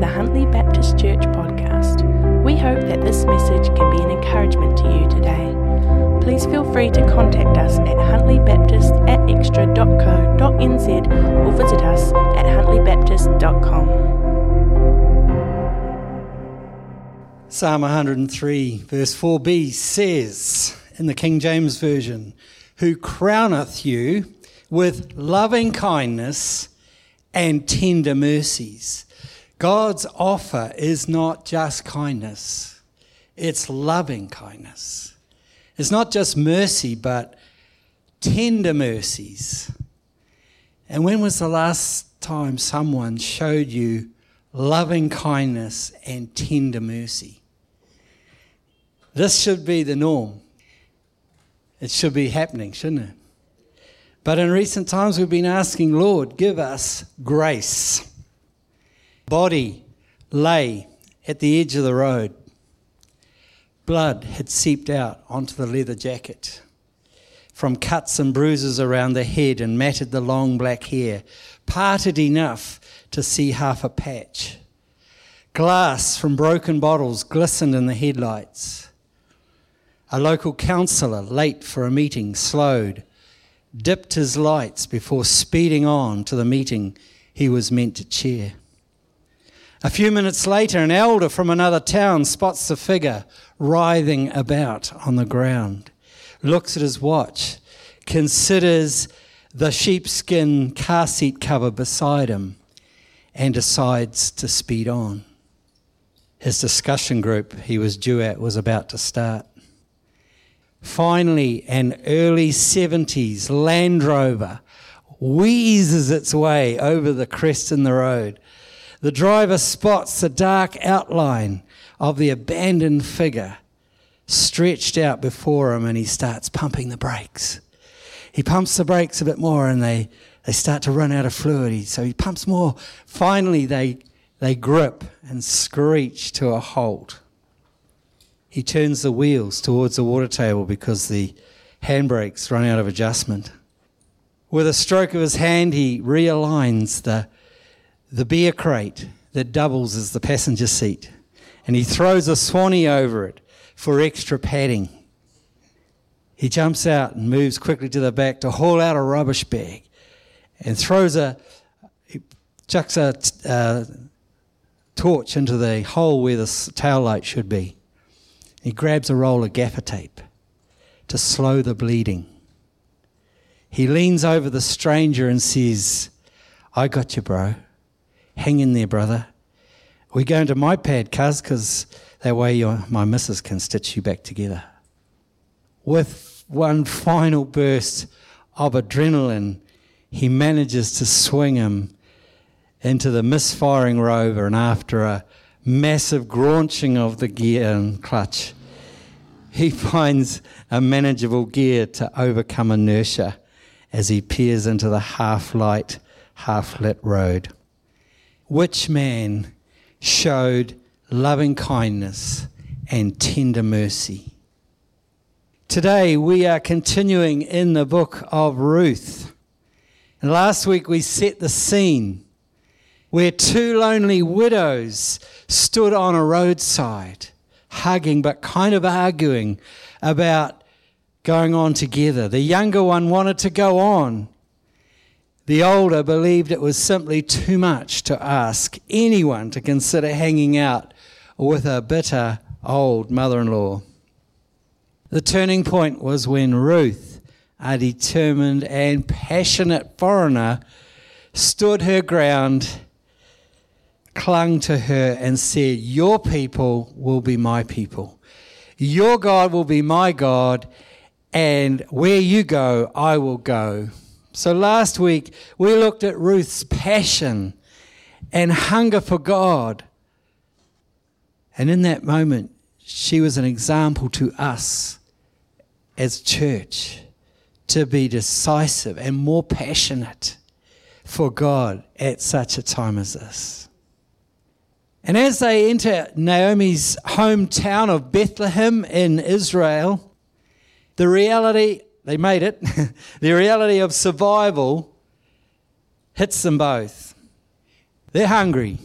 the Huntly Baptist Church podcast. We hope that this message can be an encouragement to you today. Please feel free to contact us at huntlybaptist at xtra.co.nz or visit us at huntlybaptist.com. Psalm 103, verse 4b says in the King James Version, Who crowneth you with loving kindness and tender mercies. God's offer is not just kindness, it's loving kindness. It's not just mercy, but tender mercies. And when was the last time someone showed you loving kindness and tender mercy? This should be the norm. It should be happening, shouldn't it? But in recent times, we've been asking, Lord, give us grace. Body lay at the edge of the road. Blood had seeped out onto the leather jacket from cuts and bruises around the head and matted the long black hair, parted enough to see half a patch. Glass from broken bottles glistened in the headlights. A local councillor, late for a meeting, slowed dipped his lights before speeding on to the meeting he was meant to chair. A few minutes later, an elder from another town spots the figure writhing about on the ground, looks at his watch, considers the sheepskin car seat cover beside him, and decides to speed on. His discussion group he was due at was about to start. Finally, an early 70s Land Rover wheezes its way over the crest in the road. The driver spots the dark outline of the abandoned figure stretched out before him and he starts pumping the brakes. He pumps the brakes a bit more and they, they start to run out of fluid. So he pumps more. Finally, they, they grip and screech to a halt. He turns the wheels towards the water table because the handbrakes run out of adjustment. With a stroke of his hand, he realigns the, the beer crate that doubles as the passenger seat and he throws a swanee over it for extra padding. He jumps out and moves quickly to the back to haul out a rubbish bag and throws a, chucks a uh, torch into the hole where the tail light should be. He grabs a roll of gaffer tape to slow the bleeding. He leans over the stranger and says, I got you, bro. Hang in there, brother. We go into my pad, cuz, because that way your, my missus can stitch you back together. With one final burst of adrenaline, he manages to swing him into the misfiring rover, and after a massive graunching of the gear and clutch, he finds a manageable gear to overcome inertia as he peers into the half light, half lit road. Which man showed loving kindness and tender mercy? Today we are continuing in the book of Ruth. And last week we set the scene where two lonely widows stood on a roadside hugging but kind of arguing about going on together. The younger one wanted to go on. The older believed it was simply too much to ask anyone to consider hanging out with a bitter old mother in law. The turning point was when Ruth, a determined and passionate foreigner, stood her ground clung to her and said, Your people will be my people. Your God will be my God. And where you go, I will go. So last week, we looked at Ruth's passion and hunger for God. And in that moment, she was an example to us as church to be decisive and more passionate for God at such a time as this. And as they enter Naomi's hometown of Bethlehem in Israel, the reality, they made it, the reality of survival hits them both. They're hungry.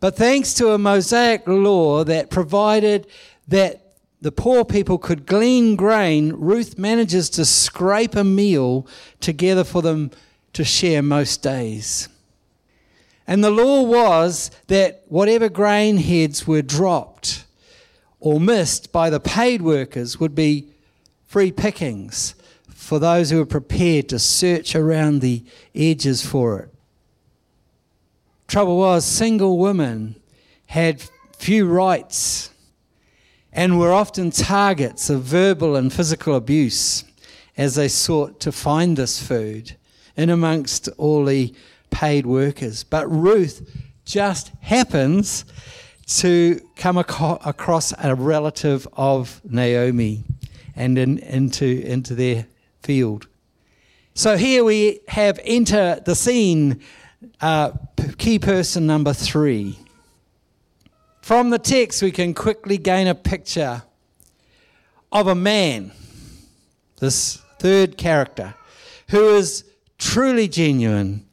But thanks to a Mosaic law that provided that the poor people could glean grain, Ruth manages to scrape a meal together for them to share most days. And the law was that whatever grain heads were dropped or missed by the paid workers would be free pickings for those who were prepared to search around the edges for it. Trouble was, single women had few rights and were often targets of verbal and physical abuse as they sought to find this food in amongst all the paid workers. But Ruth just happens to come aco- across a relative of Naomi and in, into, into their field. So here we have enter the scene, uh, key person number three. From the text, we can quickly gain a picture of a man, this third character, who is truly genuine.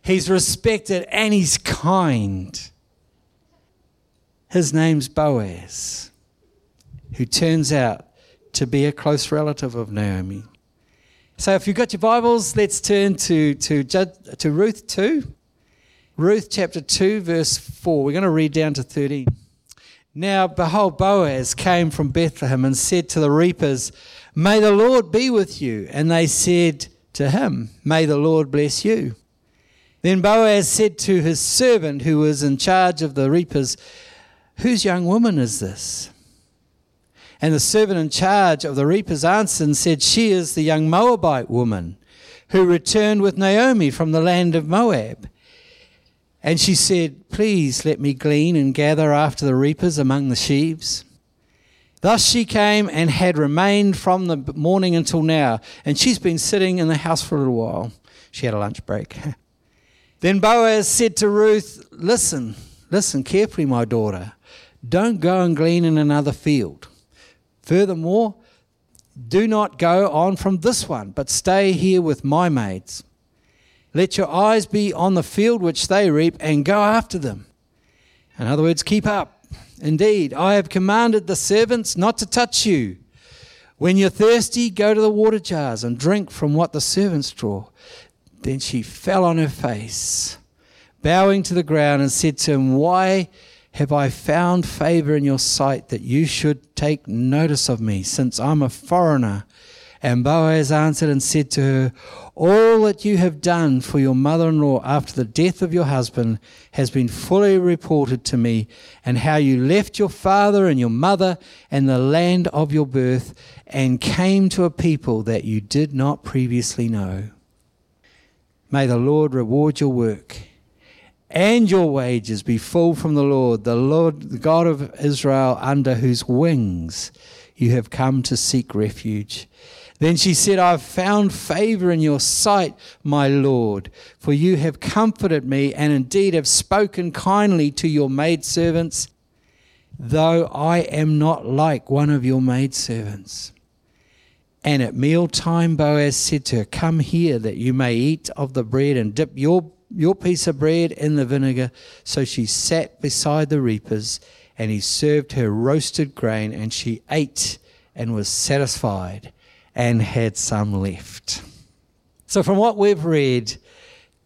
He's respected and he's kind. His name's Boaz, who turns out to be a close relative of Naomi. So if you've got your Bibles, let's turn to, to, to Ruth 2. Ruth chapter 2, verse 4. We're going to read down to 13. Now, behold, Boaz came from Bethlehem and said to the reapers, May the Lord be with you. And they said to him, May the Lord bless you. Then Boaz said to his servant who was in charge of the reapers, Whose young woman is this? And the servant in charge of the reapers answered and said, She is the young Moabite woman who returned with Naomi from the land of Moab. And she said, Please let me glean and gather after the reapers among the sheaves. Thus she came and had remained from the morning until now. And she's been sitting in the house for a little while. She had a lunch break. then Boaz said to Ruth, Listen, listen carefully, my daughter. Don't go and glean in another field. Furthermore, do not go on from this one, but stay here with my maids. Let your eyes be on the field which they reap and go after them. In other words, keep up. Indeed, I have commanded the servants not to touch you. When you're thirsty, go to the water jars and drink from what the servants draw. Then she fell on her face, bowing to the ground, and said to him, Why? Have I found favor in your sight that you should take notice of me, since I'm a foreigner? And Boaz answered and said to her, All that you have done for your mother in law after the death of your husband has been fully reported to me, and how you left your father and your mother and the land of your birth, and came to a people that you did not previously know. May the Lord reward your work and your wages be full from the Lord, the Lord, the God of Israel, under whose wings you have come to seek refuge. Then she said, I've found favor in your sight, my Lord, for you have comforted me and indeed have spoken kindly to your maidservants, though I am not like one of your maidservants. And at mealtime, Boaz said to her, Come here that you may eat of the bread and dip your your piece of bread in the vinegar. So she sat beside the reapers, and he served her roasted grain, and she ate and was satisfied and had some left. So, from what we've read,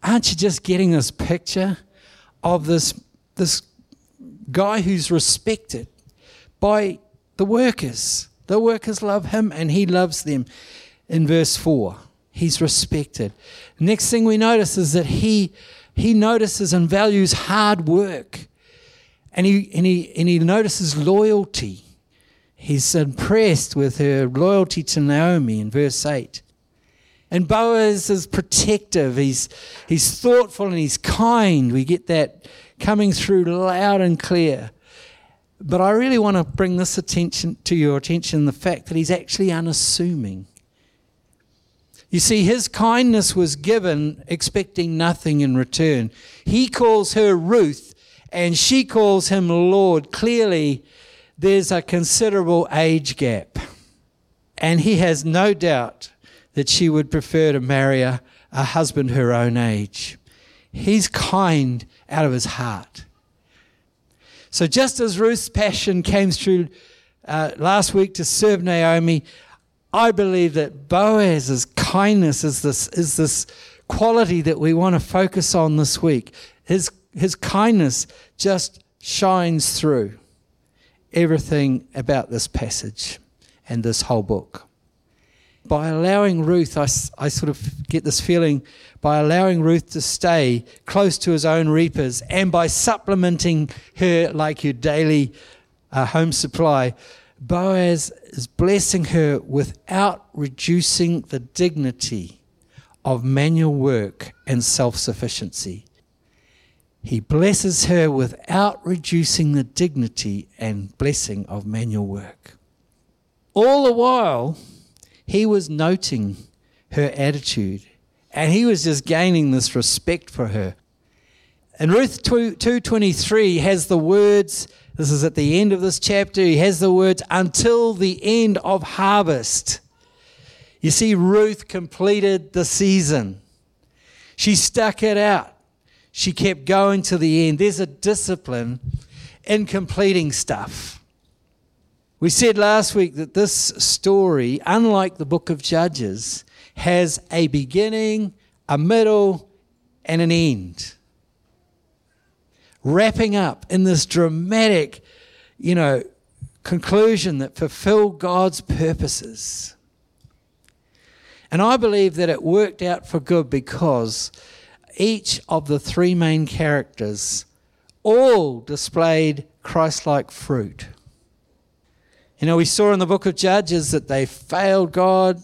aren't you just getting this picture of this, this guy who's respected by the workers? The workers love him and he loves them. In verse 4, he's respected. Next thing we notice is that he, he notices and values hard work. And he, and, he, and he notices loyalty. He's impressed with her loyalty to Naomi in verse 8. And Boaz is protective. He's, he's thoughtful and he's kind. We get that coming through loud and clear. But I really want to bring this attention to your attention the fact that he's actually unassuming. You see, his kindness was given expecting nothing in return. He calls her Ruth and she calls him Lord. Clearly, there's a considerable age gap. And he has no doubt that she would prefer to marry a, a husband her own age. He's kind out of his heart. So, just as Ruth's passion came through uh, last week to serve Naomi, I believe that Boaz's kindness is this, is this quality that we want to focus on this week. His, his kindness just shines through everything about this passage and this whole book. By allowing Ruth, I, I sort of get this feeling, by allowing Ruth to stay close to his own reapers and by supplementing her like your daily uh, home supply, Boaz is blessing her without reducing the dignity of manual work and self sufficiency. He blesses her without reducing the dignity and blessing of manual work. All the while, he was noting her attitude and he was just gaining this respect for her. And Ruth 2:23 has the words this is at the end of this chapter he has the words until the end of harvest. You see Ruth completed the season. She stuck it out. She kept going to the end. There's a discipline in completing stuff. We said last week that this story, unlike the book of Judges, has a beginning, a middle, and an end. Wrapping up in this dramatic, you know, conclusion that fulfilled God's purposes. And I believe that it worked out for good because each of the three main characters all displayed Christ like fruit. You know, we saw in the book of Judges that they failed God,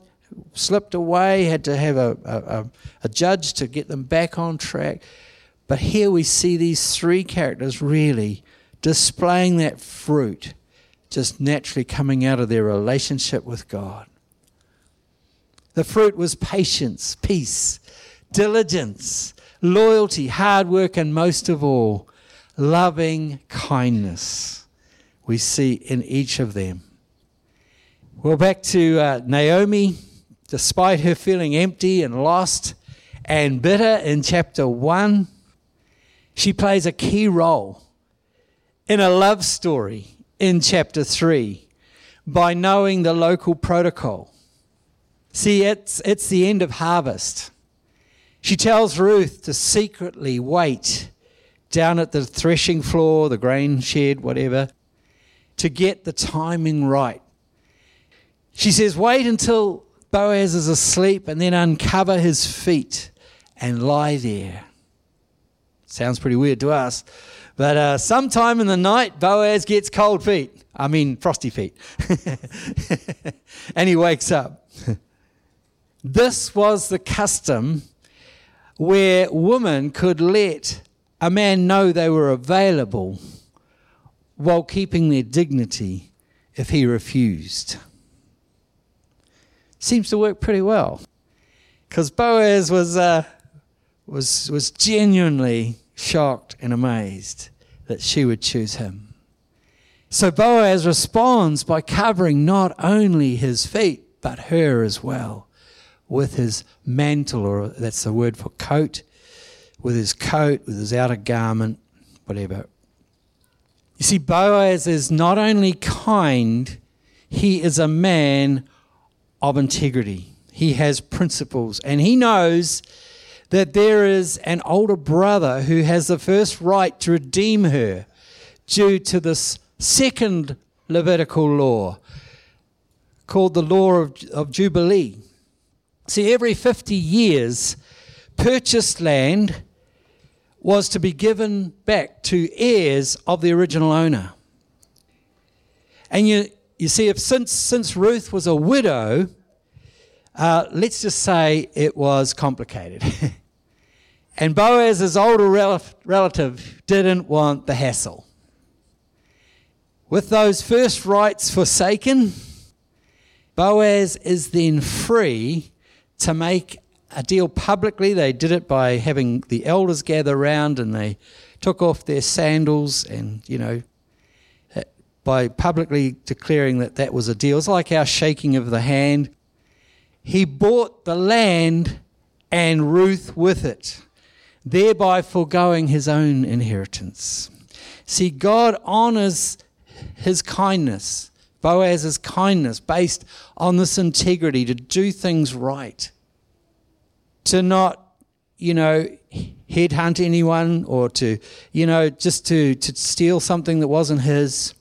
slipped away, had to have a, a, a, judge to get them back on track. But here we see these three characters really displaying that fruit just naturally coming out of their relationship with God. The fruit was patience, peace, diligence, loyalty, hard work, and most of all, loving kindness. We see in each of them. Well, back to uh, Naomi, despite her feeling empty and lost and bitter in chapter 1, she plays a key role in a love story in chapter 3 by knowing the local protocol. See, it's, it's the end of harvest. She tells Ruth to secretly wait down at the threshing floor, the grain shed, whatever, to get the timing right. She says, Wait until Boaz is asleep and then uncover his feet and lie there. Sounds pretty weird to us. But uh, sometime in the night, Boaz gets cold feet. I mean, frosty feet. and he wakes up. this was the custom where women could let a man know they were available while keeping their dignity if he refused. Seems to work pretty well. Because Boaz was, uh, was, was genuinely shocked and amazed that she would choose him. So Boaz responds by covering not only his feet, but her as well with his mantle, or that's the word for coat, with his coat, with his outer garment, whatever. You see, Boaz is not only kind, he is a man of integrity. He has principles, and he knows that there is an older brother who has the first right to redeem her due to this second Levitical law called the law of, of Jubilee. See, every 50 years, purchased land was to be given back to heirs of the original owner. And you, you see, if since, since Ruth was a widow, uh, let's just say it was complicated. and Boaz's older relative didn't want the hassle. With those first rights forsaken, Boaz is then free to make a deal publicly. They did it by having the elders gather around and they took off their sandals and, you know, by publicly declaring that that was a deal. It's like our shaking of the hand. He bought the land and Ruth with it, thereby foregoing his own inheritance. See, God honors his kindness, Boaz's kindness, based on this integrity to do things right, to not, you know, headhunt anyone or to, you know, just to, to steal something that wasn't his,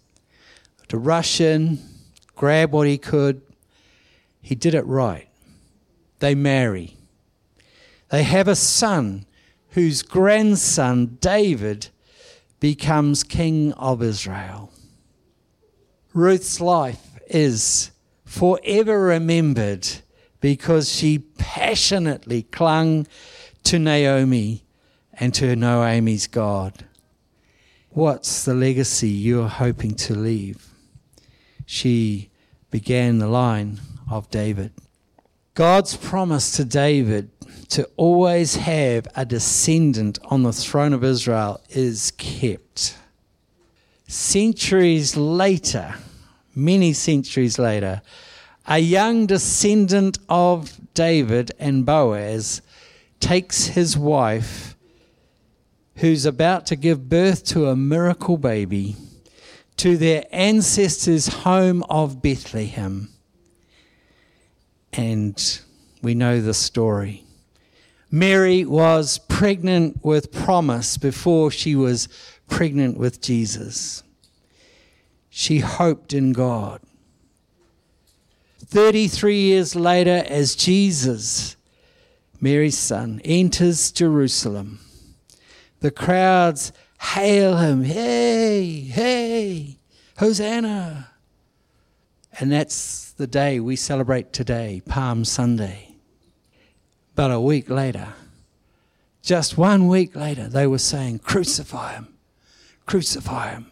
to rush in, grab what he could. He did it right. They marry. They have a son whose grandson, David, becomes king of Israel. Ruth's life is forever remembered because she passionately clung to Naomi and to Naomi's God. What's the legacy you're hoping to leave? She began the line of David. God's promise to David to always have a descendant on the throne of Israel is kept. Centuries later, many centuries later, a young descendant of David and Boaz takes his wife, who's about to give birth to a miracle baby, to their ancestors' home of Bethlehem. And we know the story. Mary was pregnant with promise before she was pregnant with Jesus. She hoped in God. 33 years later, as Jesus, Mary's son, enters Jerusalem, the crowds hail him, Hey, hey, Hosanna. And that's the day we celebrate today, Palm Sunday. But a week later, just one week later, they were saying, Crucify him, crucify him.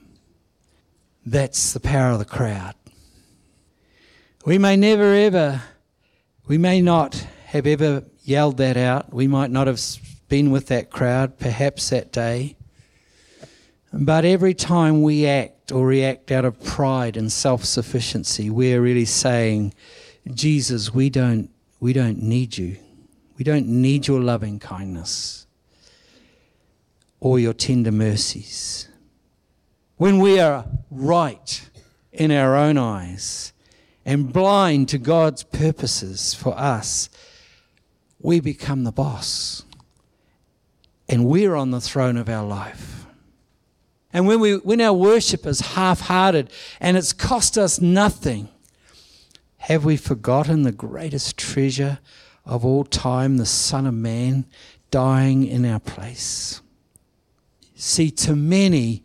That's the power of the crowd. We may never ever, we may not have ever yelled that out. We might not have been with that crowd, perhaps that day. But every time we act or react out of pride and self sufficiency, we're really saying, Jesus, we don't, we don't need you. We don't need your loving kindness or your tender mercies. When we are right in our own eyes and blind to God's purposes for us, we become the boss. And we're on the throne of our life. And when, we, when our worship is half hearted and it's cost us nothing, have we forgotten the greatest treasure of all time, the Son of Man, dying in our place. See, to many,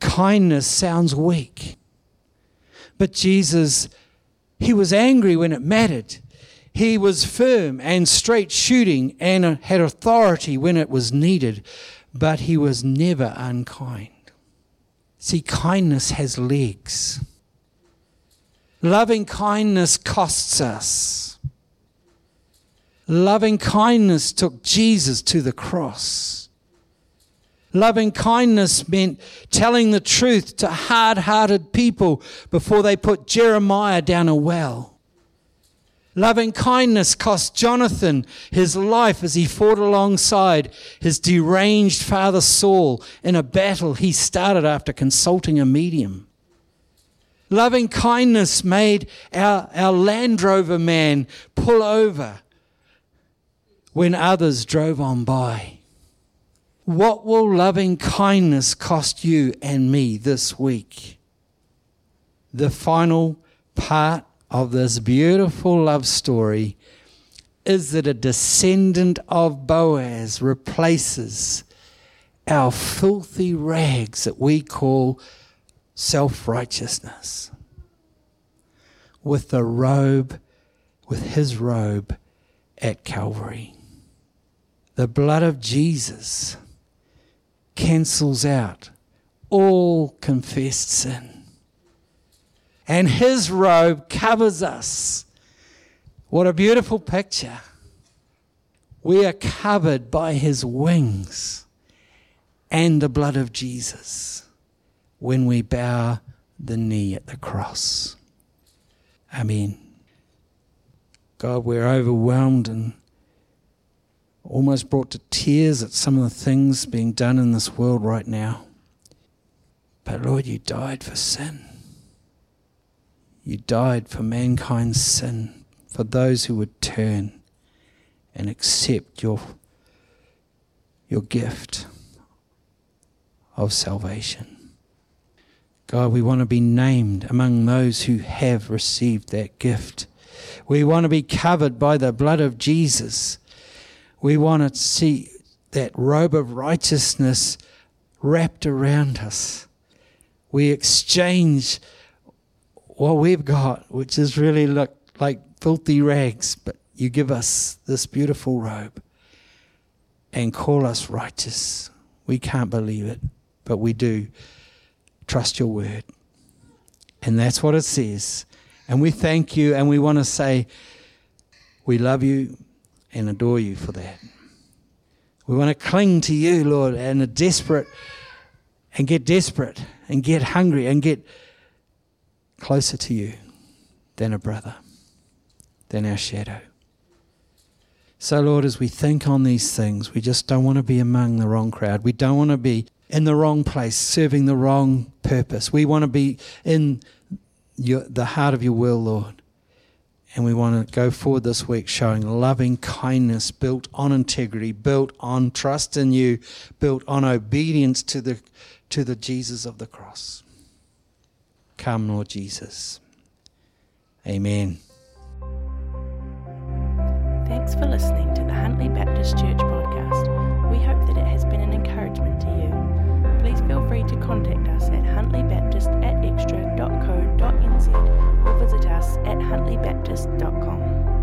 kindness sounds weak. But Jesus, he was angry when it mattered. He was firm and straight shooting and had authority when it was needed, but he was never unkind. See, kindness has legs. Loving kindness costs us. Loving kindness took Jesus to the cross. Loving kindness meant telling the truth to hard hearted people before they put Jeremiah down a well. Loving kindness cost Jonathan his life as he fought alongside his deranged father Saul in a battle he started after consulting a medium. Loving kindness made our, our Land Rover man pull over when others drove on by. What will loving kindness cost you and me this week? The final part of this beautiful love story is that a descendant of Boaz replaces our filthy rags that we call self righteousness with the robe, with his robe at Calvary. The blood of Jesus cancels out all confessed sin. And his robe covers us. What a beautiful picture. We are covered by his wings and the blood of Jesus when we bow the knee at the cross. Amen. God, we're overwhelmed and almost brought to tears at some of the things being done in this world right now. But Lord, you died for sin. You died for mankind's sin, for those who would turn and accept your, your gift of salvation. God, we want to be named among those who have received that gift. We want to be covered by the blood of Jesus. We want to see that robe of righteousness wrapped around us. We exchange what we've got, which is really look like filthy rags, but you give us this beautiful robe and call us righteous. We can't believe it, but we do trust your word. And that's what it says. And we thank you and we want to say we love you and adore you for that. We want to cling to you, Lord, and desperate and get desperate and get hungry and get closer to you than a brother, than our shadow. So, Lord, as we think on these things, we just don't want to be among the wrong crowd. We don't want to be in the wrong place, serving the wrong purpose. We want to be in your, the heart of your will, Lord. And we want to go forward this week showing loving kindness built on integrity, built on trust in you, built on obedience to the, to the Jesus of the cross. Come, Lord Jesus. Amen. Thanks for listening to the Huntly Baptist Church podcast. We hope that it has been an encouragement to you. Please feel free to contact us at huntlybaptist at xtra.co.nz or visit us at huntlybaptist.com.